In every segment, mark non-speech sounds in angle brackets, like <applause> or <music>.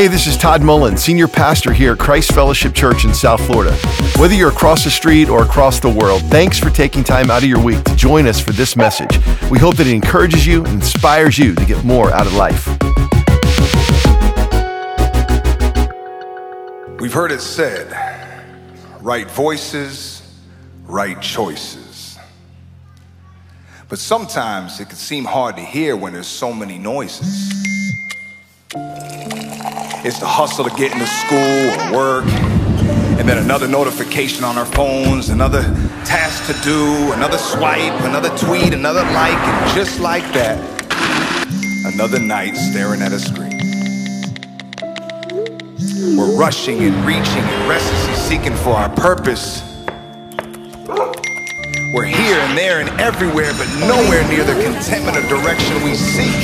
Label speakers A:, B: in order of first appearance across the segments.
A: Hey, this is Todd Mullins, Senior Pastor here at Christ Fellowship Church in South Florida. Whether you're across the street or across the world, thanks for taking time out of your week to join us for this message. We hope that it encourages you and inspires you to get more out of life.
B: We've heard it said right voices, right choices. But sometimes it can seem hard to hear when there's so many noises. It's the hustle to get into school or work, and then another notification on our phones, another task to do, another swipe, another tweet, another like, and just like that, another night staring at a screen. We're rushing and reaching and restlessly seeking for our purpose. We're here and there and everywhere, but nowhere near the contentment or direction we seek.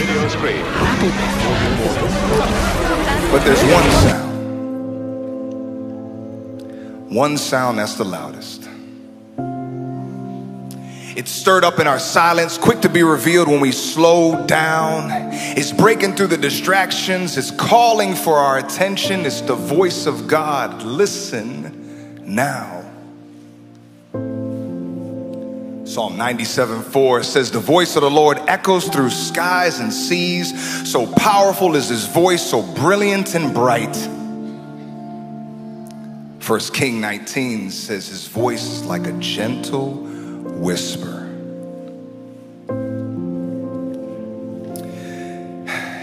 B: But there's one sound. One sound that's the loudest. It's stirred up in our silence, quick to be revealed when we slow down. It's breaking through the distractions, it's calling for our attention. It's the voice of God. Listen now. Psalm 97 4 says, The voice of the Lord echoes through skies and seas. So powerful is his voice, so brilliant and bright. First King 19 says, His voice is like a gentle whisper.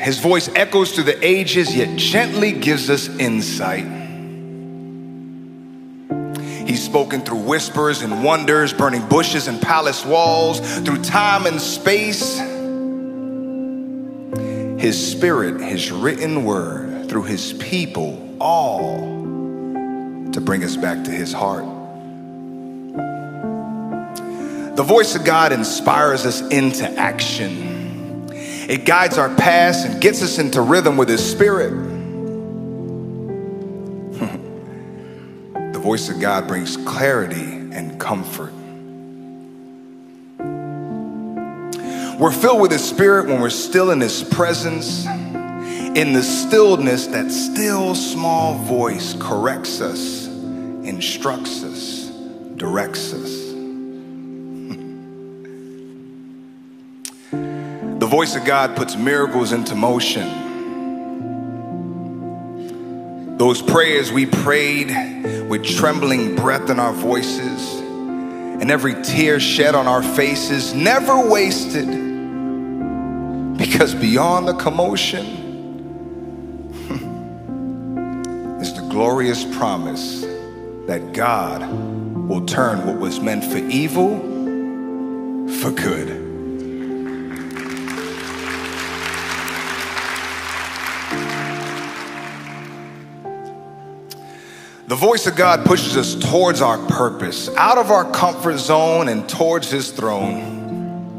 B: His voice echoes through the ages, yet gently gives us insight. He's spoken through whispers and wonders, burning bushes and palace walls, through time and space. His spirit, his written word, through his people, all to bring us back to his heart. The voice of God inspires us into action. It guides our paths and gets us into rhythm with his spirit. Voice of God brings clarity and comfort. We're filled with his spirit when we're still in his presence. In the stillness, that still small voice corrects us, instructs us, directs us. <laughs> The voice of God puts miracles into motion. Those prayers we prayed with trembling breath in our voices and every tear shed on our faces, never wasted, because beyond the commotion <laughs> is the glorious promise that God will turn what was meant for evil for good. The voice of God pushes us towards our purpose, out of our comfort zone and towards His throne.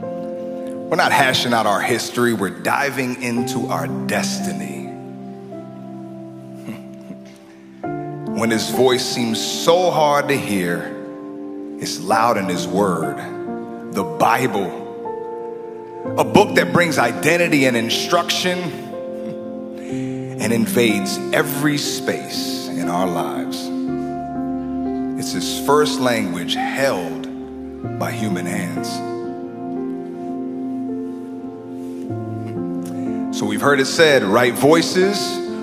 B: We're not hashing out our history, we're diving into our destiny. <laughs> when His voice seems so hard to hear, it's loud in His Word, the Bible, a book that brings identity and instruction <laughs> and invades every space in our lives. It's his first language held by human hands. So we've heard it said right voices,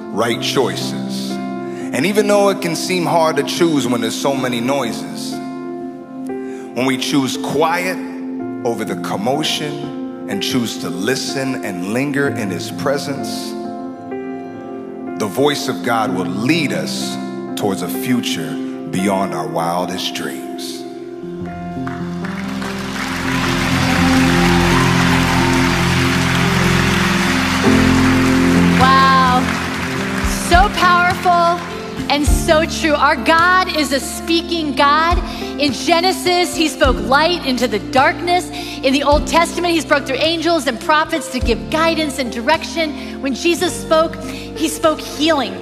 B: right choices. And even though it can seem hard to choose when there's so many noises, when we choose quiet over the commotion and choose to listen and linger in his presence, voice of God will lead us towards a future beyond our wildest dreams.
C: And so true. Our God is a speaking God. In Genesis, He spoke light into the darkness. In the Old Testament, He spoke through angels and prophets to give guidance and direction. When Jesus spoke, He spoke healing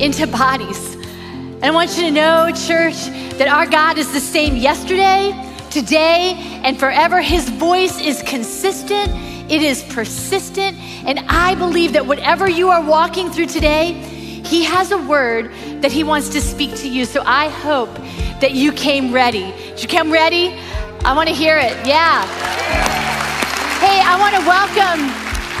C: into bodies. And I want you to know, church, that our God is the same yesterday, today, and forever. His voice is consistent, it is persistent. And I believe that whatever you are walking through today, he has a word that he wants to speak to you. So I hope that you came ready. Did you come ready? I want to hear it. Yeah. Hey, I want to welcome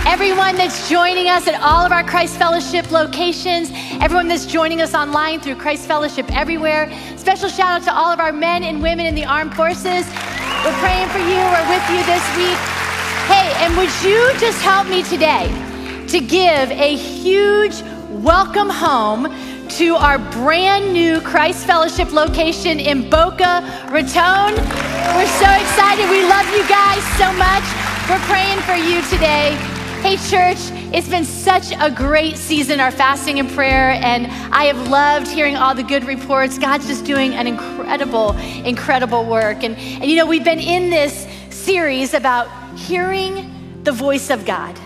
C: everyone that's joining us at all of our Christ Fellowship locations, everyone that's joining us online through Christ Fellowship everywhere. Special shout out to all of our men and women in the armed forces. We're praying for you. We're with you this week. Hey, and would you just help me today to give a huge welcome home to our brand new Christ Fellowship location in Boca Raton. We're so excited. We love you guys so much. We're praying for you today. Hey, church, it's been such a great season, our fasting and prayer, and I have loved hearing all the good reports. God's just doing an incredible, incredible work. And, and you know, we've been in this series about hearing the voice of God.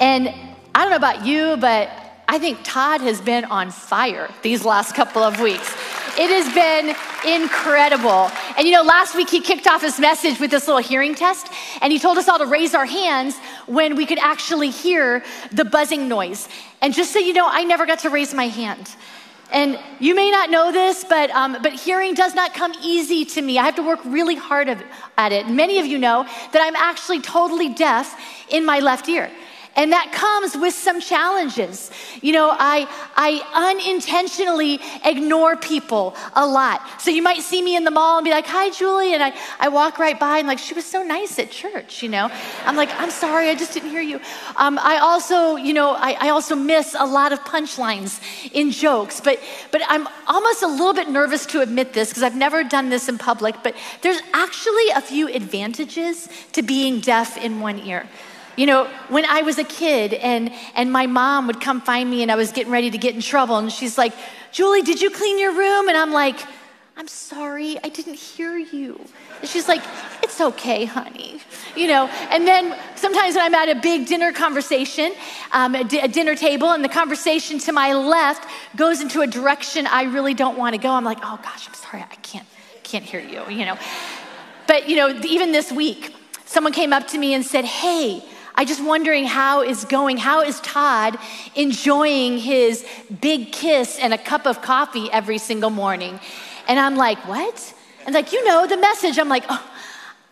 C: And I don't know about you, but I think Todd has been on fire these last couple of weeks. It has been incredible. And you know, last week he kicked off his message with this little hearing test, and he told us all to raise our hands when we could actually hear the buzzing noise. And just so you know, I never got to raise my hand. And you may not know this, but, um, but hearing does not come easy to me. I have to work really hard at it. Many of you know that I'm actually totally deaf in my left ear. And that comes with some challenges. You know, I, I unintentionally ignore people a lot. So you might see me in the mall and be like, hi, Julie. And I, I walk right by and like, she was so nice at church, you know? I'm like, I'm sorry, I just didn't hear you. Um, I also, you know, I, I also miss a lot of punchlines in jokes, but, but I'm almost a little bit nervous to admit this because I've never done this in public, but there's actually a few advantages to being deaf in one ear. You know, when I was a kid and, and my mom would come find me and I was getting ready to get in trouble, and she's like, Julie, did you clean your room? And I'm like, I'm sorry, I didn't hear you. And she's like, It's okay, honey. You know, and then sometimes when I'm at a big dinner conversation, um, a, d- a dinner table, and the conversation to my left goes into a direction I really don't want to go, I'm like, Oh gosh, I'm sorry, I can't, can't hear you, you know. But, you know, even this week, someone came up to me and said, Hey, I just wondering how is going, how is Todd enjoying his big kiss and a cup of coffee every single morning? And I'm like, what? And like, you know, the message, I'm like, oh,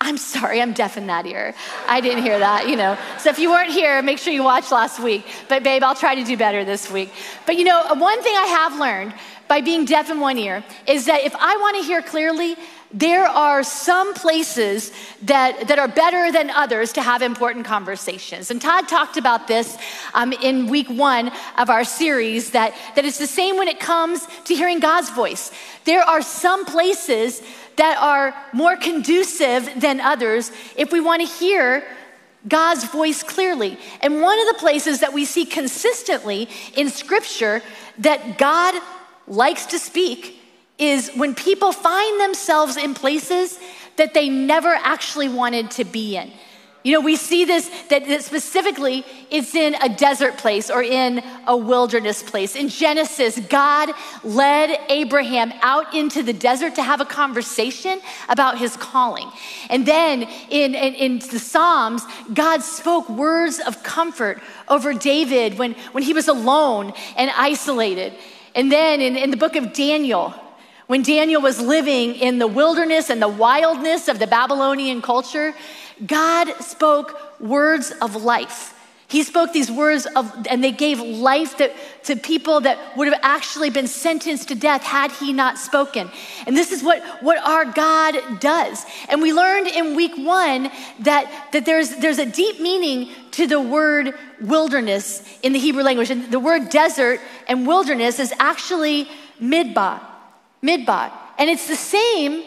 C: I'm sorry, I'm deaf in that ear. I didn't hear that, you know. So if you weren't here, make sure you watch last week. But babe, I'll try to do better this week. But you know, one thing I have learned by being deaf in one ear is that if I want to hear clearly, there are some places that, that are better than others to have important conversations. And Todd talked about this um, in week one of our series that, that it's the same when it comes to hearing God's voice. There are some places that are more conducive than others if we want to hear God's voice clearly. And one of the places that we see consistently in Scripture that God likes to speak is when people find themselves in places that they never actually wanted to be in. You know, we see this that, that, specifically it's in a desert place or in a wilderness place. In Genesis, God led Abraham out into the desert to have a conversation about his calling. And then in, in, in the Psalms, God spoke words of comfort over David when, when he was alone and isolated. And then in, in the book of Daniel, when Daniel was living in the wilderness and the wildness of the Babylonian culture, God spoke words of life. He spoke these words of, and they gave life that, to people that would have actually been sentenced to death had he not spoken. And this is what, what our God does. And we learned in week one that, that there's, there's a deep meaning to the word wilderness in the Hebrew language. And the word desert and wilderness is actually midbar. Midbar. And it's the same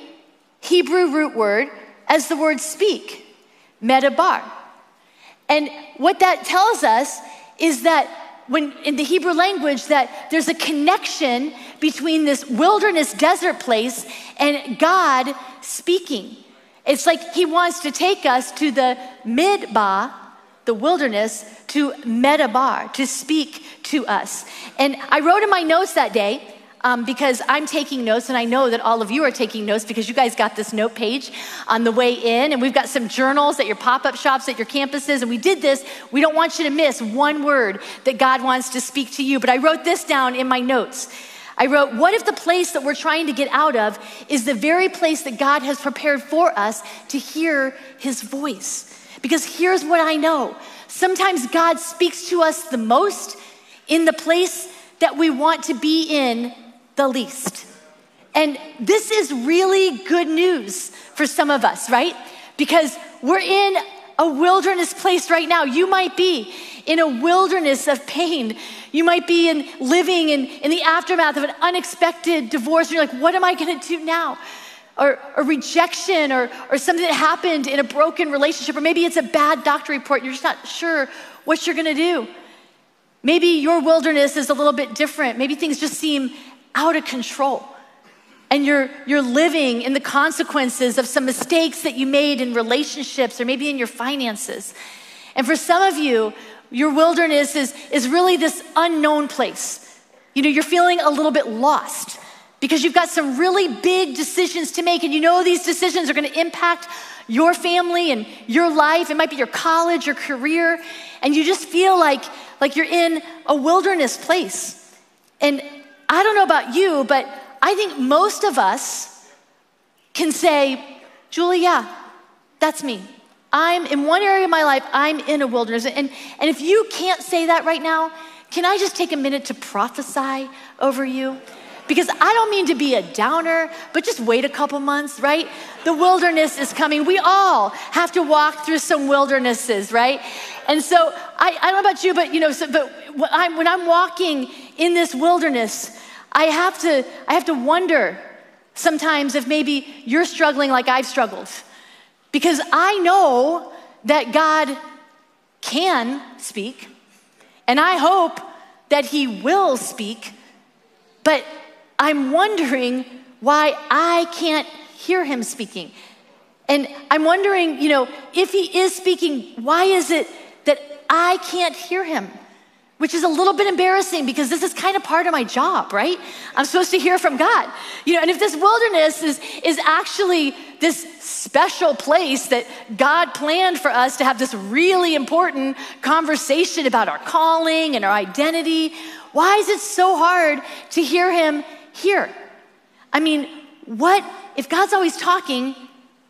C: Hebrew root word as the word speak, medabar. And what that tells us is that when in the Hebrew language that there's a connection between this wilderness desert place and God speaking. It's like he wants to take us to the midbar, the wilderness, to medabar, to speak to us. And I wrote in my notes that day um, because I'm taking notes, and I know that all of you are taking notes because you guys got this note page on the way in, and we've got some journals at your pop up shops, at your campuses, and we did this. We don't want you to miss one word that God wants to speak to you. But I wrote this down in my notes. I wrote, What if the place that we're trying to get out of is the very place that God has prepared for us to hear his voice? Because here's what I know sometimes God speaks to us the most in the place that we want to be in the least. And this is really good news for some of us, right? Because we're in a wilderness place right now. You might be in a wilderness of pain. You might be in living in, in the aftermath of an unexpected divorce. You're like, what am I gonna do now? Or, a rejection or, or something that happened in a broken relationship, or maybe it's a bad doctor report. You're just not sure what you're gonna do. Maybe your wilderness is a little bit different. Maybe things just seem out of control. And you're, you're living in the consequences of some mistakes that you made in relationships or maybe in your finances. And for some of you, your wilderness is, is really this unknown place. You know, you're feeling a little bit lost because you've got some really big decisions to make, and you know these decisions are going to impact your family and your life. It might be your college, your career, and you just feel like, like you're in a wilderness place. And I don't know about you, but I think most of us can say, Julie, yeah, that's me. I'm in one area of my life, I'm in a wilderness. And, and if you can't say that right now, can I just take a minute to prophesy over you? Because I don't mean to be a downer, but just wait a couple months, right? The wilderness is coming. We all have to walk through some wildernesses, right? And so I, I don't know about you, but you know, so, but when I'm, when I'm walking in this wilderness, I have to, I have to wonder sometimes if maybe you're struggling like I've struggled. Because I know that God can speak, and I hope that He will speak, but I'm wondering why I can't hear Him speaking. And I'm wondering, you know, if He is speaking, why is it that I can't hear Him? which is a little bit embarrassing because this is kind of part of my job, right? I'm supposed to hear from God. You know, and if this wilderness is, is actually this special place that God planned for us to have this really important conversation about our calling and our identity, why is it so hard to hear Him here? I mean, what, if God's always talking,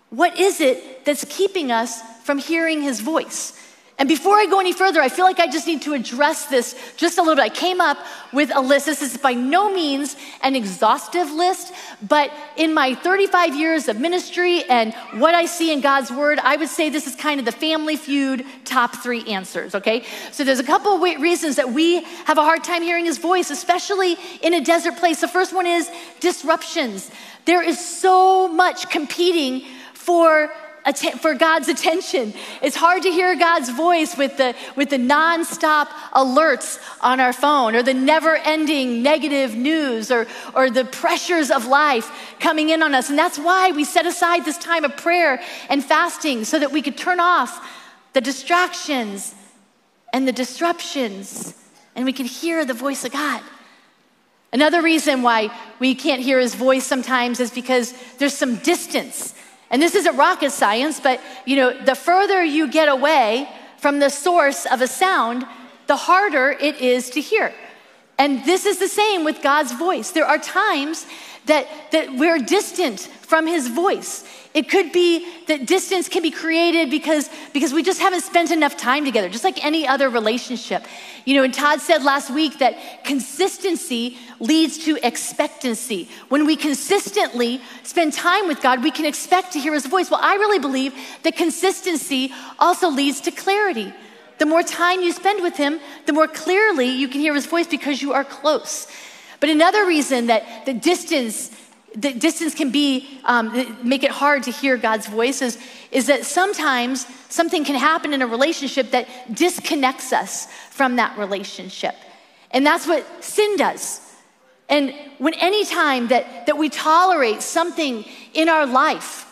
C: what is it that's keeping us from hearing His voice? And before I go any further, I feel like I just need to address this just a little bit. I came up with a list. This is by no means an exhaustive list, but in my 35 years of ministry and what I see in God's word, I would say this is kind of the family feud top three answers, okay? So there's a couple of reasons that we have a hard time hearing his voice, especially in a desert place. The first one is disruptions. There is so much competing for for God's attention. It's hard to hear God's voice with the, with the nonstop alerts on our phone or the never ending negative news or, or the pressures of life coming in on us. And that's why we set aside this time of prayer and fasting so that we could turn off the distractions and the disruptions and we could hear the voice of God. Another reason why we can't hear his voice sometimes is because there's some distance and this isn't rocket science, but you know, the further you get away from the source of a sound, the harder it is to hear. And this is the same with God's voice. There are times that, that we're distant from his voice. It could be that distance can be created because, because we just haven't spent enough time together, just like any other relationship. You know, and Todd said last week that consistency leads to expectancy. When we consistently spend time with God, we can expect to hear his voice. Well, I really believe that consistency also leads to clarity. The more time you spend with him, the more clearly you can hear his voice because you are close. But another reason that the distance the distance can be um, make it hard to hear god's voices is, that sometimes something can happen in a relationship that disconnects us from that relationship. And that's what sin does. And when any time that, that we tolerate something in our life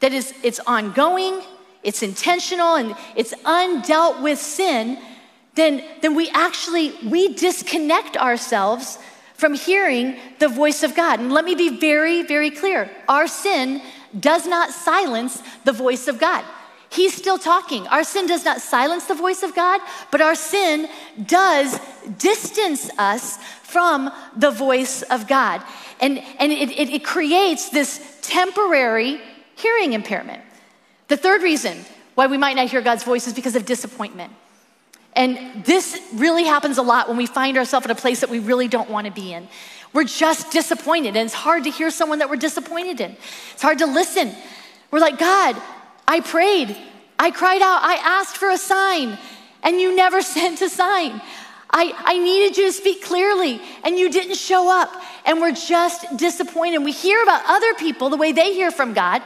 C: that is it's ongoing it's intentional and it's undealt with sin then then we actually we disconnect ourselves from hearing the voice of God. And let me be very, very clear our sin does not silence the voice of God. He's still talking. Our sin does not silence the voice of God, but our sin does distance us from the voice of God. And, and it, it, it creates this temporary hearing impairment. The third reason why we might not hear God's voice is because of disappointment. And this really happens a lot when we find ourselves in a place that we really don't want to be in. We're just disappointed, and it's hard to hear someone that we're disappointed in. It's hard to listen. We're like, God, I prayed, I cried out, I asked for a sign, and you never <laughs> sent a sign. I, I needed you to speak clearly, and you didn't show up. And we're just disappointed. We hear about other people, the way they hear from God.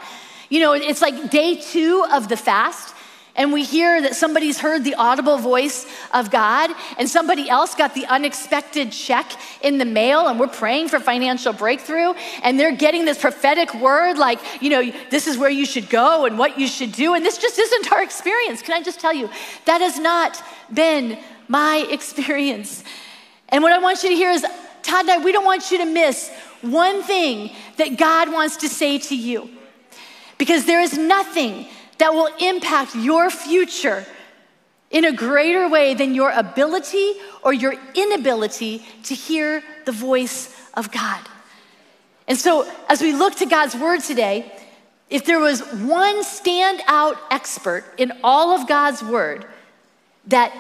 C: You know, it's like day two of the fast and we hear that somebody's heard the audible voice of God, and somebody else got the unexpected check in the mail, and we're praying for financial breakthrough, and they're getting this prophetic word like, you know, this is where you should go and what you should do, and this just isn't our experience. Can I just tell you, that has not been my experience. And what I want you to hear is, Todd and I, we don't want you to miss one thing that God wants to say to you. Because there is nothing that will impact your future in a greater way than your ability or your inability to hear the voice of God. And so, as we look to God's word today, if there was one standout expert in all of God's word that,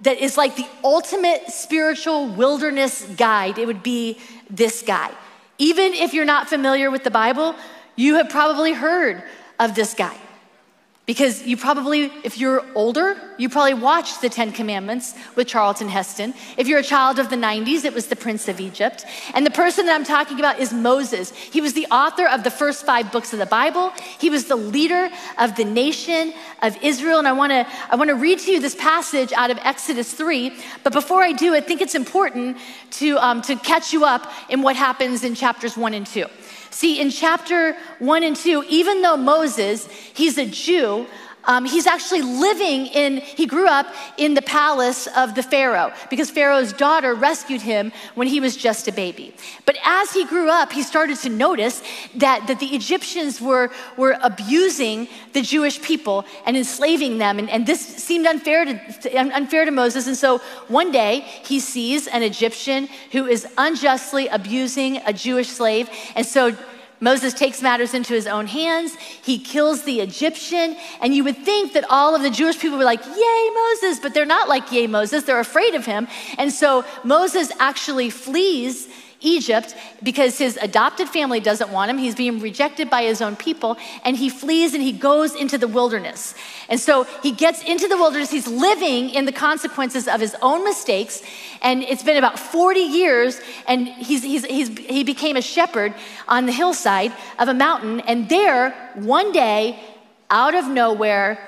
C: that is like the ultimate spiritual wilderness guide, it would be this guy. Even if you're not familiar with the Bible, you have probably heard of this guy. Because you probably, if you're older, you probably watched the Ten Commandments with Charlton Heston. If you're a child of the 90s, it was the Prince of Egypt. And the person that I'm talking about is Moses. He was the author of the first five books of the Bible. He was the leader of the nation of Israel. And I wanna, I wanna read to you this passage out of Exodus 3. But before I do, I think it's important to, um, to catch you up in what happens in chapters 1 and 2. See, in chapter one and two, even though Moses, he's a Jew, um, he's actually living in, he grew up in the palace of the Pharaoh because Pharaoh's daughter rescued him when he was just a baby. But as he grew up, he started to notice that, that the Egyptians were, were abusing the Jewish people and enslaving them. And, and this seemed unfair to, unfair to Moses. And so one day he sees an Egyptian who is unjustly abusing a Jewish slave. And so Moses takes matters into his own hands. He kills the Egyptian. And you would think that all of the Jewish people were like, Yay, Moses. But they're not like, Yay, Moses. They're afraid of him. And so Moses actually flees Egypt because his adopted family doesn't want him. He's being rejected by his own people, and he flees and he goes into the wilderness. And so he gets into the wilderness. He's living in the consequences of his own mistakes, and it's been about 40 years, and he's, he's, he's, he became a shepherd on the hillside of a mountain. And there, one day, out of nowhere,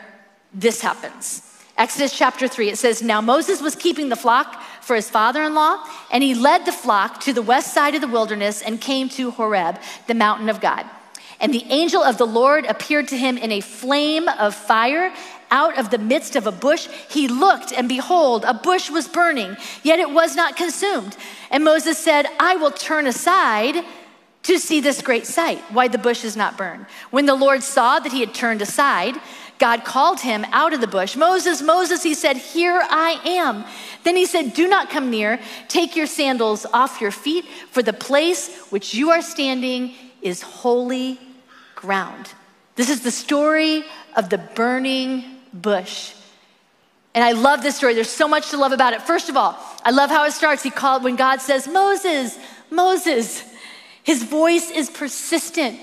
C: this happens. Exodus chapter 3, it says, Now Moses was keeping the flock for his father in law, and he led the flock to the west side of the wilderness and came to Horeb, the mountain of God. And the angel of the Lord appeared to him in a flame of fire out of the midst of a bush. He looked, and behold, a bush was burning, yet it was not consumed. And Moses said, I will turn aside to see this great sight, why the bush is not burned. When the Lord saw that he had turned aside, God called him out of the bush. Moses, Moses, he said, Here I am. Then he said, Do not come near. Take your sandals off your feet, for the place which you are standing is holy ground. This is the story of the burning bush. And I love this story. There's so much to love about it. First of all, I love how it starts. He called when God says, Moses, Moses. His voice is persistent.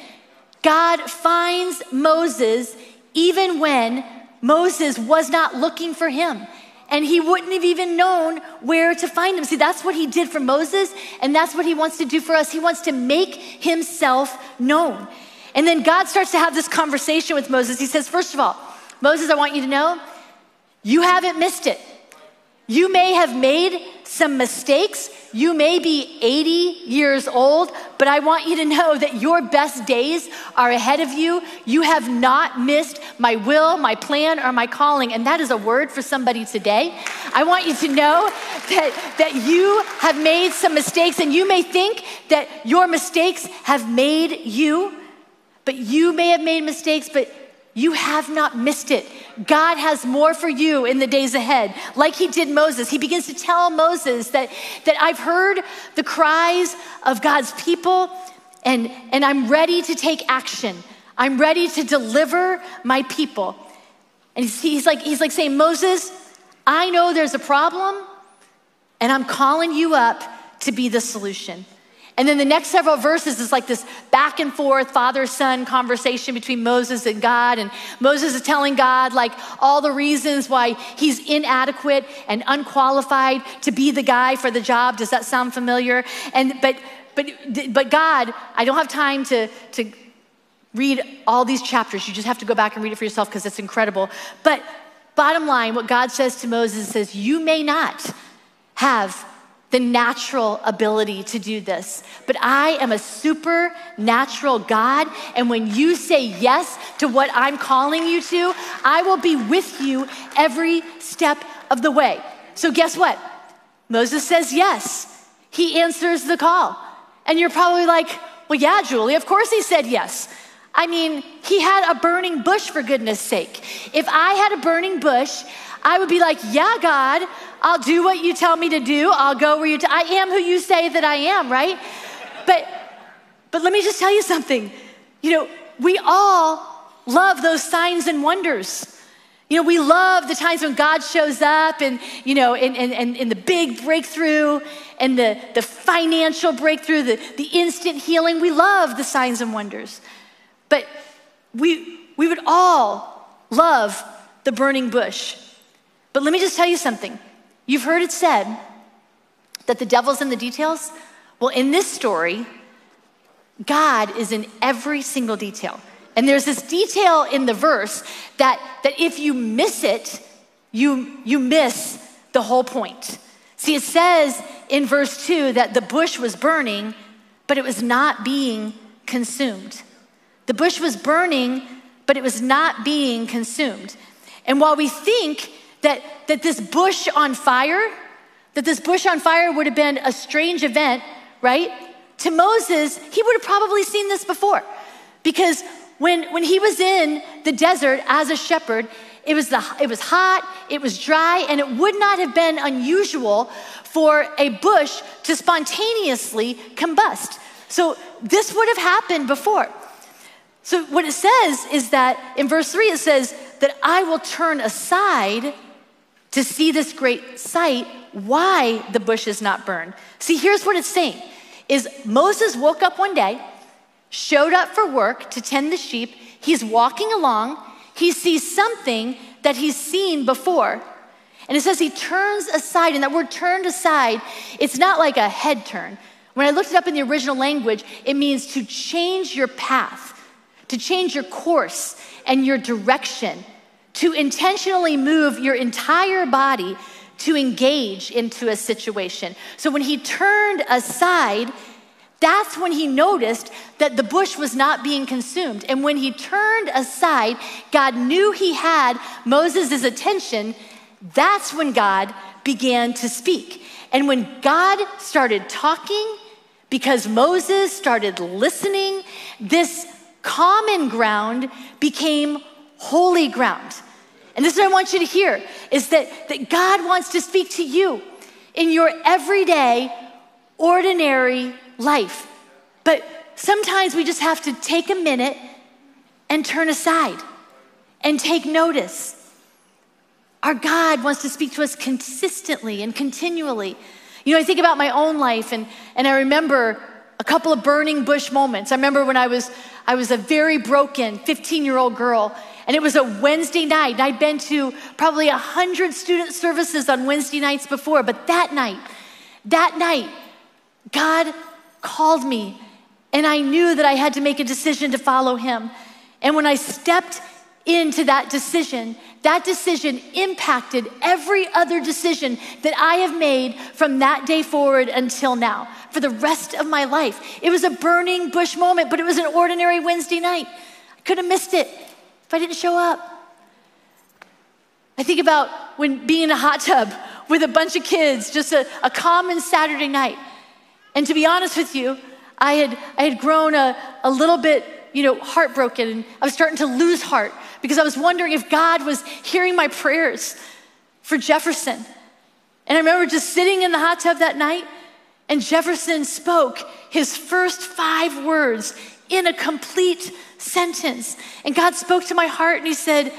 C: God finds Moses even when Moses was not looking for him. And he wouldn't have even known where to find him. See, that's what he did for Moses, and that's what he wants to do for us. He wants to make himself known. And then God starts to have this conversation with Moses. He says, First of all, Moses, I want you to know you haven't missed it. You may have made some mistakes, You may be 80 years old, but I want you to know that your best days are ahead of you. You have not missed my will, my plan, or my calling. And that is a word for somebody today. I want you to know that, that you have made some mistakes, and you may think that your mistakes have made you, but you may have made mistakes, but you have not missed it. God has more for you in the days ahead. Like he did Moses, he begins to tell Moses that, that I've heard the cries of God's people and, and I'm ready to take action. I'm ready to deliver my people. And he's, he's, like, he's like saying, Moses, I know there's a problem and I'm calling you up to be the solution. And then the next several verses is like this back and forth father son conversation between Moses and God. And Moses is telling God, like, all the reasons why he's inadequate and unqualified to be the guy for the job. Does that sound familiar? And, but, but, but God, I don't have time to, to read all these chapters. You just have to go back and read it for yourself because it's incredible. But bottom line, what God says to Moses says, You may not have the natural ability to do this. But I am a supernatural God, and when you say yes to what I'm calling you to, I will be with you every step of the way. So, guess what? Moses says yes. He answers the call. And you're probably like, well, yeah, Julie, of course he said yes. I mean, he had a burning bush for goodness sake. If I had a burning bush, I would be like, yeah, God, I'll do what you tell me to do. I'll go where you, t- I am who you say that I am, right? But, but let me just tell you something. You know, we all love those signs and wonders. You know, we love the times when God shows up and, you know, and, and, and, and the big breakthrough and the, the financial breakthrough, the, the instant healing. We love the signs and wonders. But we, we would all love the burning bush. But let me just tell you something. You've heard it said that the devil's in the details. Well, in this story, God is in every single detail. And there's this detail in the verse that, that if you miss it, you, you miss the whole point. See, it says in verse 2 that the bush was burning, but it was not being consumed. The bush was burning, but it was not being consumed. And while we think that, that this bush on fire, that this bush on fire would have been a strange event, right? To Moses, he would have probably seen this before. Because when, when he was in the desert as a shepherd, it was, the, it was hot, it was dry, and it would not have been unusual for a bush to spontaneously combust. So this would have happened before. So what it says is that in verse 3, it says that I will turn aside to see this great sight, why the bush is not burned. See, here's what it's saying is Moses woke up one day, showed up for work to tend the sheep. He's walking along, he sees something that he's seen before. And it says he turns aside, and that word turned aside, it's not like a head turn. When I looked it up in the original language, it means to change your path, to change your course and your direction to intentionally move your entire body to engage into a situation. So when he turned aside, that's when he noticed that the bush was not being consumed. And when he turned aside, God knew he had Moses' attention. That's when God began to speak. And when God started talking, because Moses started listening, this common ground became holy ground. And this is what I want you to hear is that, that God wants to speak to you in your everyday, ordinary life. But sometimes we just have to take a minute and turn aside and take notice. Our God wants to speak to us consistently and continually. You know, I think about my own life and, and I remember a couple of burning bush moments. I remember when I was I was a very broken 15 year old girl and it was a Wednesday night. And I'd been to probably 100 student services on Wednesday nights before, but that night, that night, God called me, and I knew that I had to make a decision to follow Him. And when I stepped into that decision, that decision impacted every other decision that I have made from that day forward until now for the rest of my life. It was a burning bush moment, but it was an ordinary Wednesday night. I could have missed it if I didn't show up. I think about when being in a hot tub with a bunch of kids, just a, a common Saturday night. And to be honest with you, I had, I had grown a, a little bit, you know, heartbroken and I was starting to lose heart because I was wondering if God was hearing my prayers for Jefferson. And I remember just sitting in the hot tub that night and Jefferson spoke his first five words in a complete sentence. And God spoke to my heart and he said,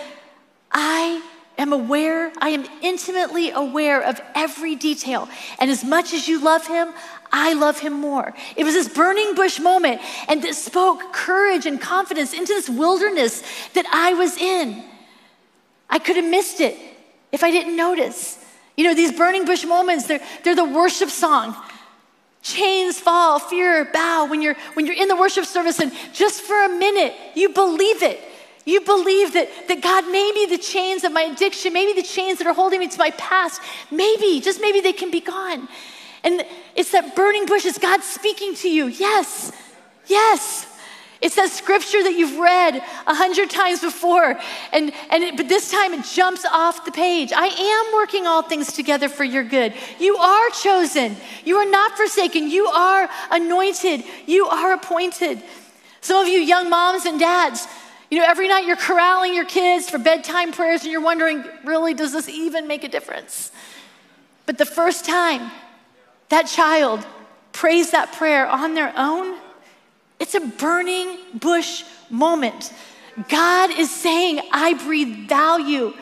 C: I am aware, I am intimately aware of every detail. And as much as you love him, I love him more. It was this burning bush moment, and it spoke courage and confidence into this wilderness that I was in. I could have missed it if I didn't notice. You know, these burning bush moments, they're, they're the worship song. Chains fall, fear, bow. When you're, when you're in the worship service, and just for a minute, you believe it. You believe that, that God, maybe the chains of my addiction, maybe the chains that are holding me to my past, maybe, just maybe they can be gone. And it's that burning bush. Is God speaking to you? Yes, yes. It's that scripture that you've read a hundred times before, and, and it, but this time it jumps off the page. I am working all things together for your good. You are chosen. You are not forsaken. You are anointed. You are appointed. Some of you young moms and dads, you know, every night you're corralling your kids for bedtime prayers and you're wondering, really, does this even make a difference? But the first time that child prays that prayer on their own, it's a burning bush moment. God is saying, I breathe value.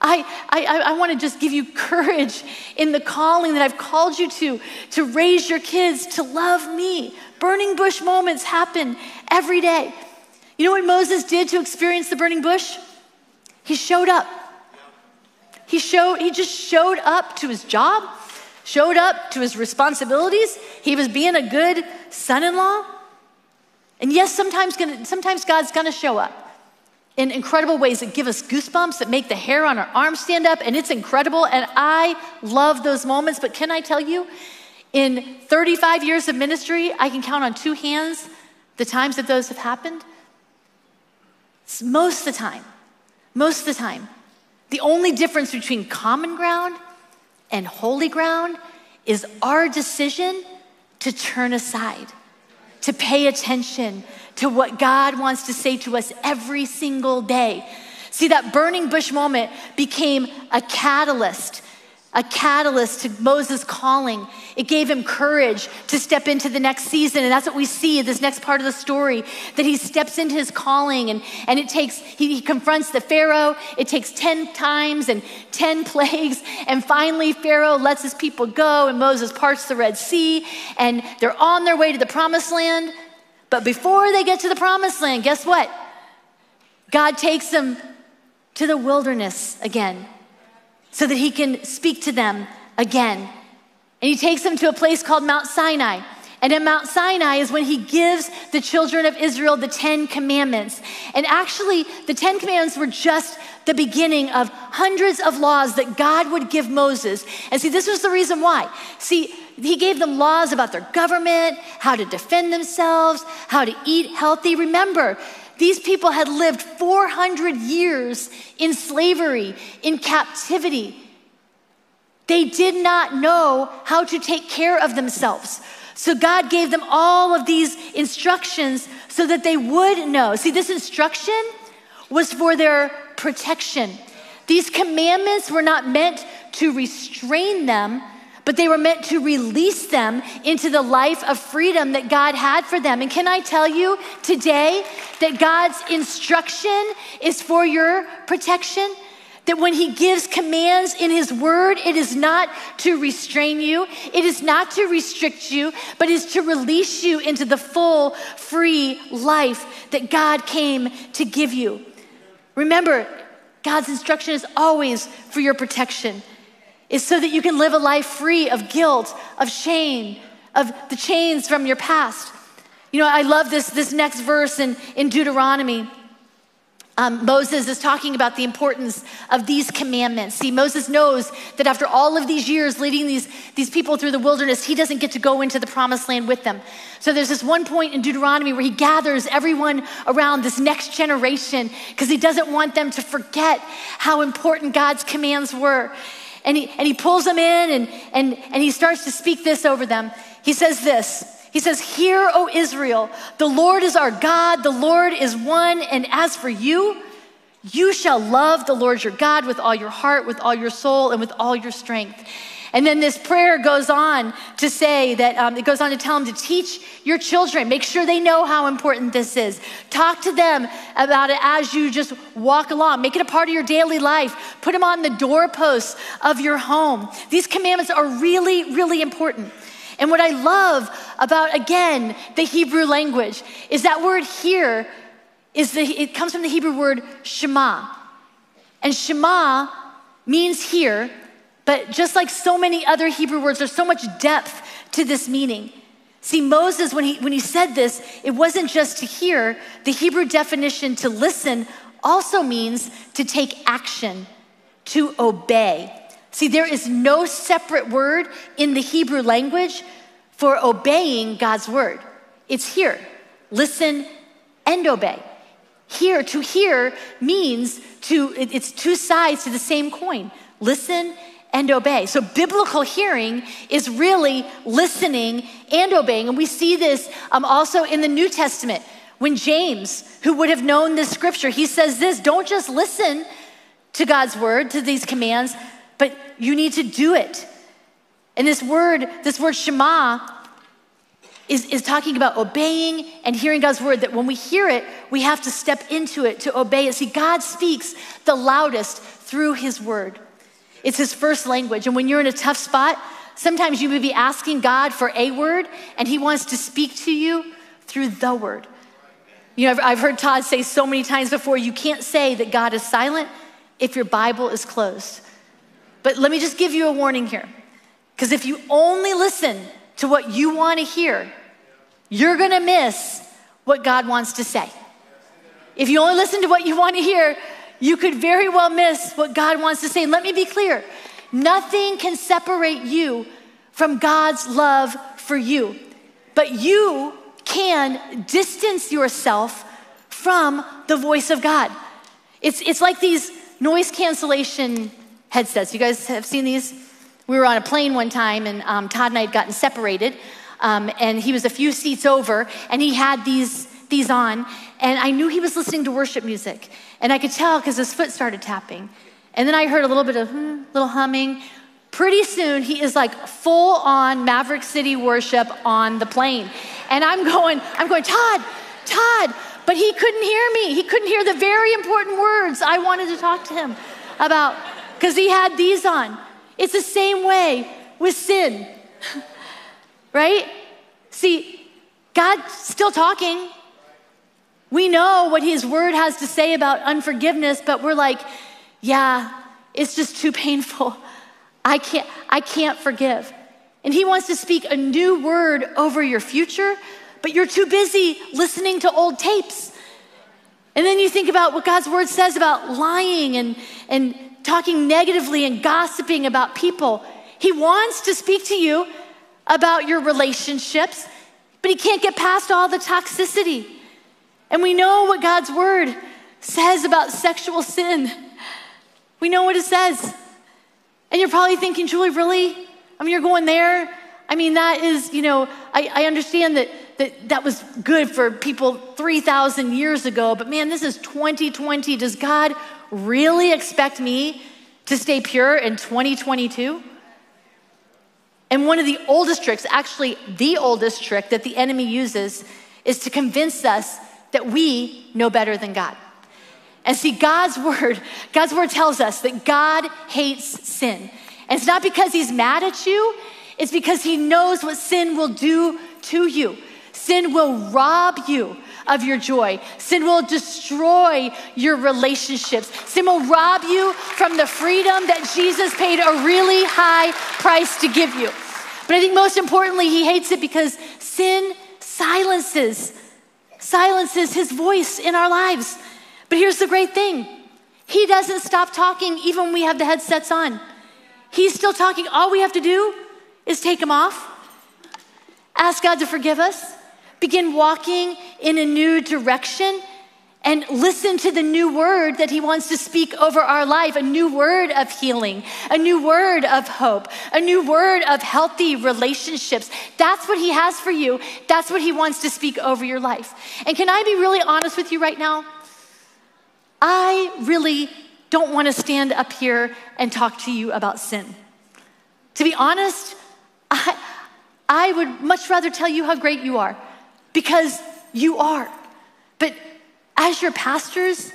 C: I, I, I want to just give you courage in the calling that I've called you to, to raise your kids, to love me. Burning bush moments happen every day. You know what Moses did to experience the burning bush? He showed up. He showed, he just showed up to his job showed up to his responsibilities. He was being a good son in law. And yes, sometimes, gonna, sometimes God's gonna show up in incredible ways that give us goosebumps, that make the hair on our arms stand up, and it's incredible. And I love those moments. But can I tell you, in 35 years of ministry, I can count on two hands the times that those have happened. most of the time, most of the time, the only difference between common ground and holy ground is our decision to turn aside, to pay attention to what God wants to say to us every single day. See, that burning bush moment became a catalyst a catalyst to Moses' calling. It gave him courage to step into the next season. And that's what we see in this next part of the story that he steps into his calling and, and it takes, he, he confronts the Pharaoh. It takes 10 times and 10 <laughs> plagues. And finally, Pharaoh lets his people go and Moses parts the Red Sea and they're on their way to the promised land. But before they get to the promised land, guess what? God takes them to the wilderness again so that he can speak to them again. And he takes them to a place called Mount Sinai. And in Mount Sinai is when he gives the children of Israel the Ten Commandments. And actually, the Ten Commandments were just the beginning of hundreds of laws that God would give Moses. And see, this was the reason why. See, he gave them laws about their government, how to defend themselves, how to eat healthy. Remember, these people had lived 400 years in slavery, in captivity. They did not know how to take care of themselves. So God gave them all of these instructions so that they would know. See, this instruction was for their protection. These commandments were not meant to restrain them, but they were meant to release them into the life of freedom that God had for them. And can I tell you today that God's instruction is for your protection? That when He gives commands in His word, it is not to restrain you, it is not to restrict you, but is to release you into the full, free life that God came to give you. Remember, God's instruction is always for your protection is so that you can live a life free of guilt, of shame, of the chains from your past. You know, I love this, this next verse in, in Deuteronomy. um, Moses is talking about the importance of these commandments. See, Moses knows that after all of these years leading these, these people through the wilderness, he doesn't get to go into the promised land with them. So there's this one point in Deuteronomy where he gathers everyone around this next generation because he doesn't want them to forget how important God's commands were. And he, and he pulls them in and, and, and he starts to speak this over them. He says this he says, Hear, O Israel, the Lord is our God, the Lord is one, and as for you, you shall love the Lord your God with all your heart, with all your soul, and with all your strength. And then this prayer goes on to say that um, it goes on to tell them to teach your children, make sure they know how important this is. Talk to them about it as you just walk along. Make it a part of your daily life. Put them on the doorposts of your home. These commandments are really, really important. And what I love about, again, the Hebrew language is that word here is the, it comes from the Hebrew word Shema. And Shema means hear, but just like so many other Hebrew words, there's so much depth to this meaning. See, Moses, when he, when he said this, it wasn't just to hear. The Hebrew definition to listen also means to take action, to obey. See, there is no separate word in the Hebrew language for obeying God's word. It's hear. Listen and obey. Hear, to hear means to, it's two sides to the same coin. Listen and obey. So, biblical hearing is really listening and obeying. And we see this um, also in the New Testament. When James, who would have known this scripture, he says this don't just listen to God's word, to these commands, but you need to do it. And this word, this word Shema, is, is talking about obeying and hearing God's word, that when we hear it, we have to step into it to obey it. See, God speaks the loudest through his word. It's his first language. And when you're in a tough spot, sometimes you may be asking God for a word, and he wants to speak to you through the word. You know, I've, heard Todd say so many times before you can't say that God is silent if your Bible is closed. But let me just give you a warning here. Because if you only listen to what you want to hear, you're going to miss what God wants to say. If you only listen to what you want to hear, you could very well miss what God wants to say. Let me be clear nothing can separate you from God's love for you, but you can distance yourself from the voice of God. It's, it's like these noise cancellation headsets. You guys have seen these? We were on a plane one time, and um, Todd and I had gotten separated, um, and he was a few seats over, and he had these these on, and I knew he was listening to worship music, and I could tell because his foot started tapping, and then I heard a little bit of hmm, little humming. Pretty soon, he is like full on Maverick City worship on the plane, and I'm going, I'm going, Todd, Todd, but he couldn't hear me. He couldn't hear the very important words I wanted to talk to him about because he had these on. It's the same way with sin, <laughs> right? See, God's still talking. We know what his word has to say about unforgiveness, but we're like, yeah, it's just too painful. I can't, I can't forgive. And he wants to speak a new word over your future, but you're too busy listening to old tapes. And then you think about what God's word says about lying and, and talking negatively and gossiping about people. He wants to speak to you about your relationships, but he can't get past all the toxicity. And we know what God's word says about sexual sin. We know what it says. And you're probably thinking, Julie, really? I mean, you're going there? I mean, that is, you know, I, I understand that, that that was good for people 3,000 years ago, but man, this is 2020. Does God really expect me to stay pure in 2022? And one of the oldest tricks, actually, the oldest trick that the enemy uses, is to convince us that we know better than God. And see, God's <laughs> word, God's word tells us that God hates sin. And it's not because he's mad at you, it's because he knows what sin will do to you. Sin will rob you of your joy. Sin will destroy your relationships. Sin will rob you from the freedom that Jesus paid a really high price to give you. But I think most importantly, he hates it because sin silences, silences his voice in our lives. But here's the great thing He doesn't stop talking even when we have the headsets on. He's still talking. All we have to do is take them off, ask God to forgive us, begin walking in a new direction and listen to the new word that He wants to speak over our life a new word of healing, a new word of hope, a new word of healthy relationships. That's what He has for you. That's what He wants to speak over your life. And can I be really honest with you right now? I really don't want to stand up here and talk to you about sin. To be honest, <laughs> I, I would much rather tell you how great you are because you are. But as your pastors,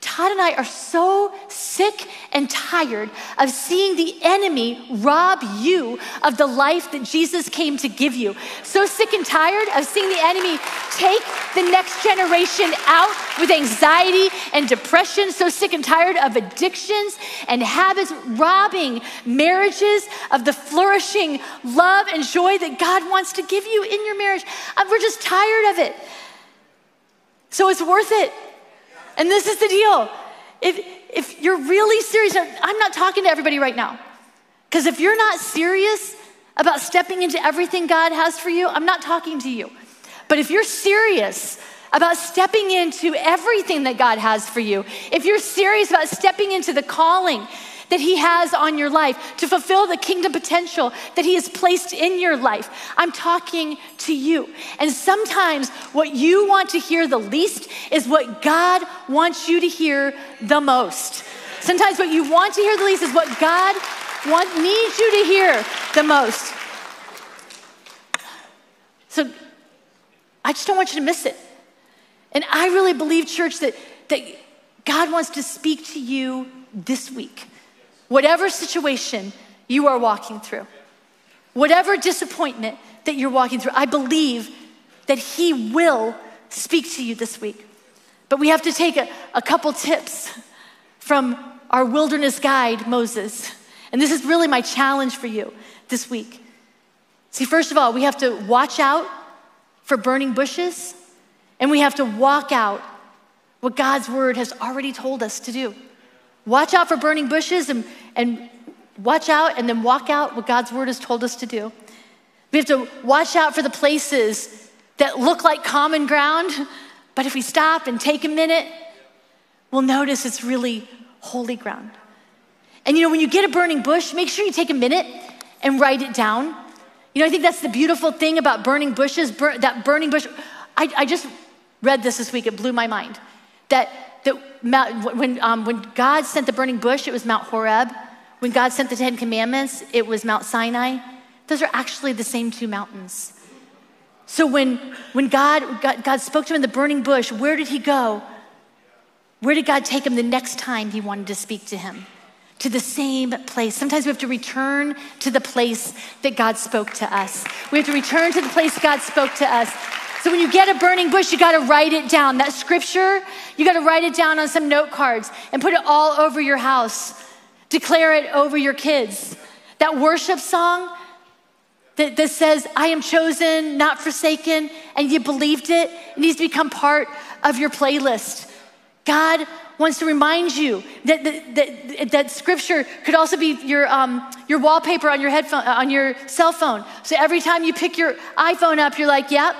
C: Todd and I are so sick and tired of seeing the enemy rob you of the life that Jesus came to give you. So sick and tired of seeing the enemy take the next generation out with anxiety and depression. So sick and tired of addictions and habits robbing marriages of the flourishing love and joy that God wants to give you in your marriage. Uh, we're just tired of it. So it's worth it. And this is the deal. If, if you're really serious, I'm not talking to everybody right now. Because if you're not serious about stepping into everything God has for you, I'm not talking to you. But if you're serious about stepping into everything that God has for you, if you're serious about stepping into the calling that He has on your life, to fulfill the kingdom potential that He has placed in your life. I'm talking to you. And sometimes what you want to hear the least is what God wants you to hear the most. Sometimes what you want to hear the least is what God want, needs you to hear the most. So I just don't want you to miss it. And I really believe, church, that, that God wants to speak to you this week whatever situation you are walking through, whatever disappointment that you're walking through, I believe that He will speak to you this week. But we have to take a, a couple tips from our wilderness guide, Moses. And this is really my challenge for you this week. See, first of all, we have to watch out for burning bushes, and we have to walk out what God's word has already told us to do. Watch out for burning bushes and, and watch out and then walk out what God's word has told us to do. We have to watch out for the places that look like common ground, but if we stop and take a minute, we'll notice it's really holy ground. And you know, when you get a burning bush, make sure you take a minute and write it down. You know, I think that's the beautiful thing about burning bushes, bur- that burning bush. I, I just read this this week, it blew my mind. That that Mount, when, um, when God sent the burning bush, it was Mount Horeb. When God sent the Ten Commandments, it was Mount Sinai. Those are actually the same two mountains. So when, when God, God, God spoke to him in the burning bush, where did he go? Where did God take him the next time he wanted to speak to him? To the same place. Sometimes we have to return to the place that God spoke to us. We have to return to the place God spoke to us. So when you get a burning bush, you got to write it down. That scripture, you got to write it down on some note cards and put it all over your house. Declare it over your kids. That worship song that, that says, I am chosen, not forsaken, and you believed it, it needs to become part of your playlist. God wants to remind you that, that, that, that, scripture could also be your, um, your wallpaper on your headphone, on your cell phone. So every time you pick your iPhone up, you're like, yep,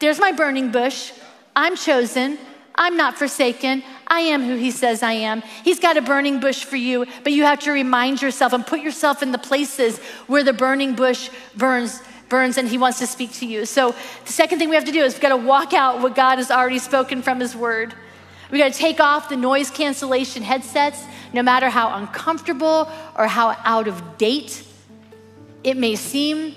C: there's my burning bush. I'm chosen. I'm not forsaken. I am who he says I am. He's got a burning bush for you, but you have to remind yourself and put yourself in the places where the burning bush burns burns and he wants to speak to you. So the second thing we have to do is we've got to walk out what God has already spoken from his word. We got to take off the noise cancellation headsets, no matter how uncomfortable or how out of date it may seem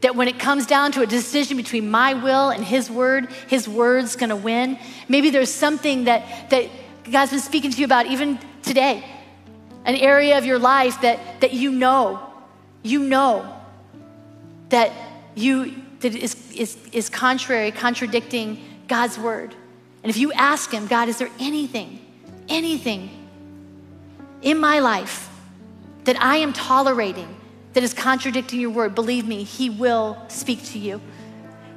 C: that when it comes down to a decision between my will and his word, his word's gonna win. Maybe there's something that, that God's been speaking to you about even today, an area of your life that, that you know, you know that you that is, is, is contrary, contradicting God's word. And if you ask him, God, is there anything, anything in my life that I am tolerating that is contradicting your word, believe me, he will speak to you.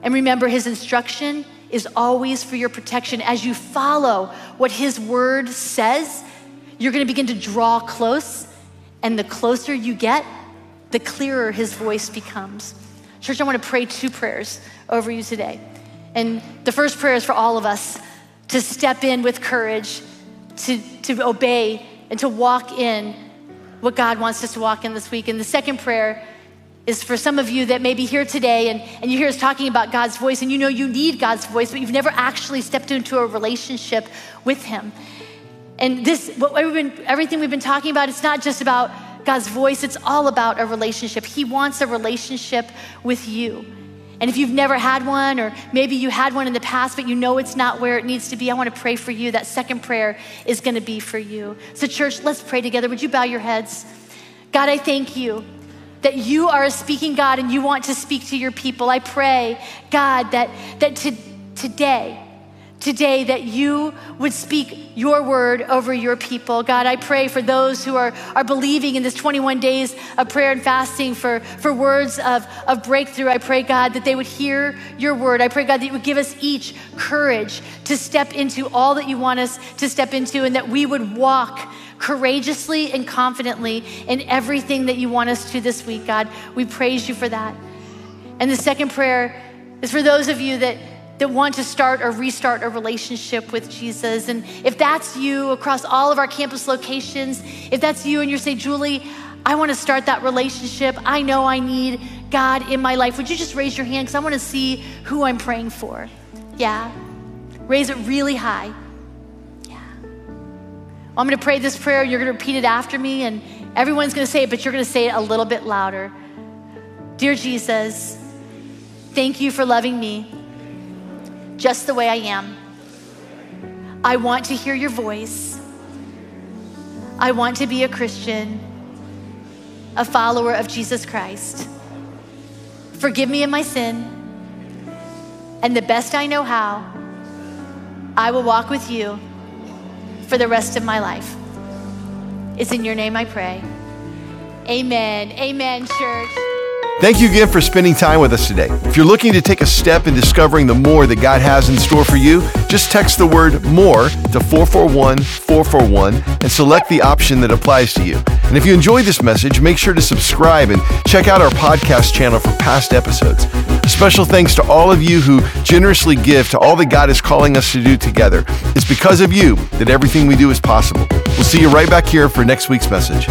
C: And remember, his instruction is always for your protection. As you follow what His word says, you're going to begin to draw close. And the closer you get, the clearer His voice becomes. Church, I want to pray two prayers over you today. And the first prayer is for all of us to step in with courage, to, to obey, and to walk in what God wants us to walk in this week. And the second prayer is for some of you that may be here today and, and you hear us talking about God's voice and you know you need God's voice, but you've never actually stepped into a relationship with Him. And this, what we've been, everything we've been talking about, it's not just about God's voice, it's all about a relationship. He wants a relationship with you. And if you've never had one, or maybe you had one in the past, but you know it's not where it needs to be, I want to pray for you. That second prayer is going to be for you. So, church, let's pray together. Would you bow your heads? God, I thank you that you are a speaking God and you want to speak to your people. I pray, God, that, that to, today, today that you would speak your word over your people. God, I pray for those who are, are believing in this 21 days of prayer and fasting for, for words of, of breakthrough. I pray, God, that they would hear your word. I pray, God, that you would give us each courage to step into all that you want us to step into and that we would walk courageously and confidently in everything that you want us to this week, God. We praise you for that. And the second prayer is for those of you that that want to start or restart a relationship with Jesus. And if that's you across all of our campus locations, if that's you and you're saying, Julie, I want to start that relationship. I know I need God in my life. Would you just raise your hand? Because I want to see who I'm praying for. Yeah. Raise it really high. Yeah. Well, I'm going to pray this prayer. You're going to repeat it after me, and everyone's going to say it, but you're going to say it a little bit louder. Dear Jesus, thank you for loving me just the way I am. I want to hear your voice. I want to be a Christian, a follower of Jesus Christ. Forgive me of my sin, and the best I know how, I will walk with you for the rest of my life. It's in your name I pray. Amen. Amen, church.
A: Thank you again for spending time with us today. If you're looking to take a step in discovering the more that God has in store for you, just text the word more to 441 441 and select the option that applies to you. And if you enjoyed this message, make sure to subscribe and check out our podcast channel for past episodes. A special thanks to all of you who generously give to all that God is calling us to do together. It's because of you that everything we do is possible. We'll see you right back here for next week's message.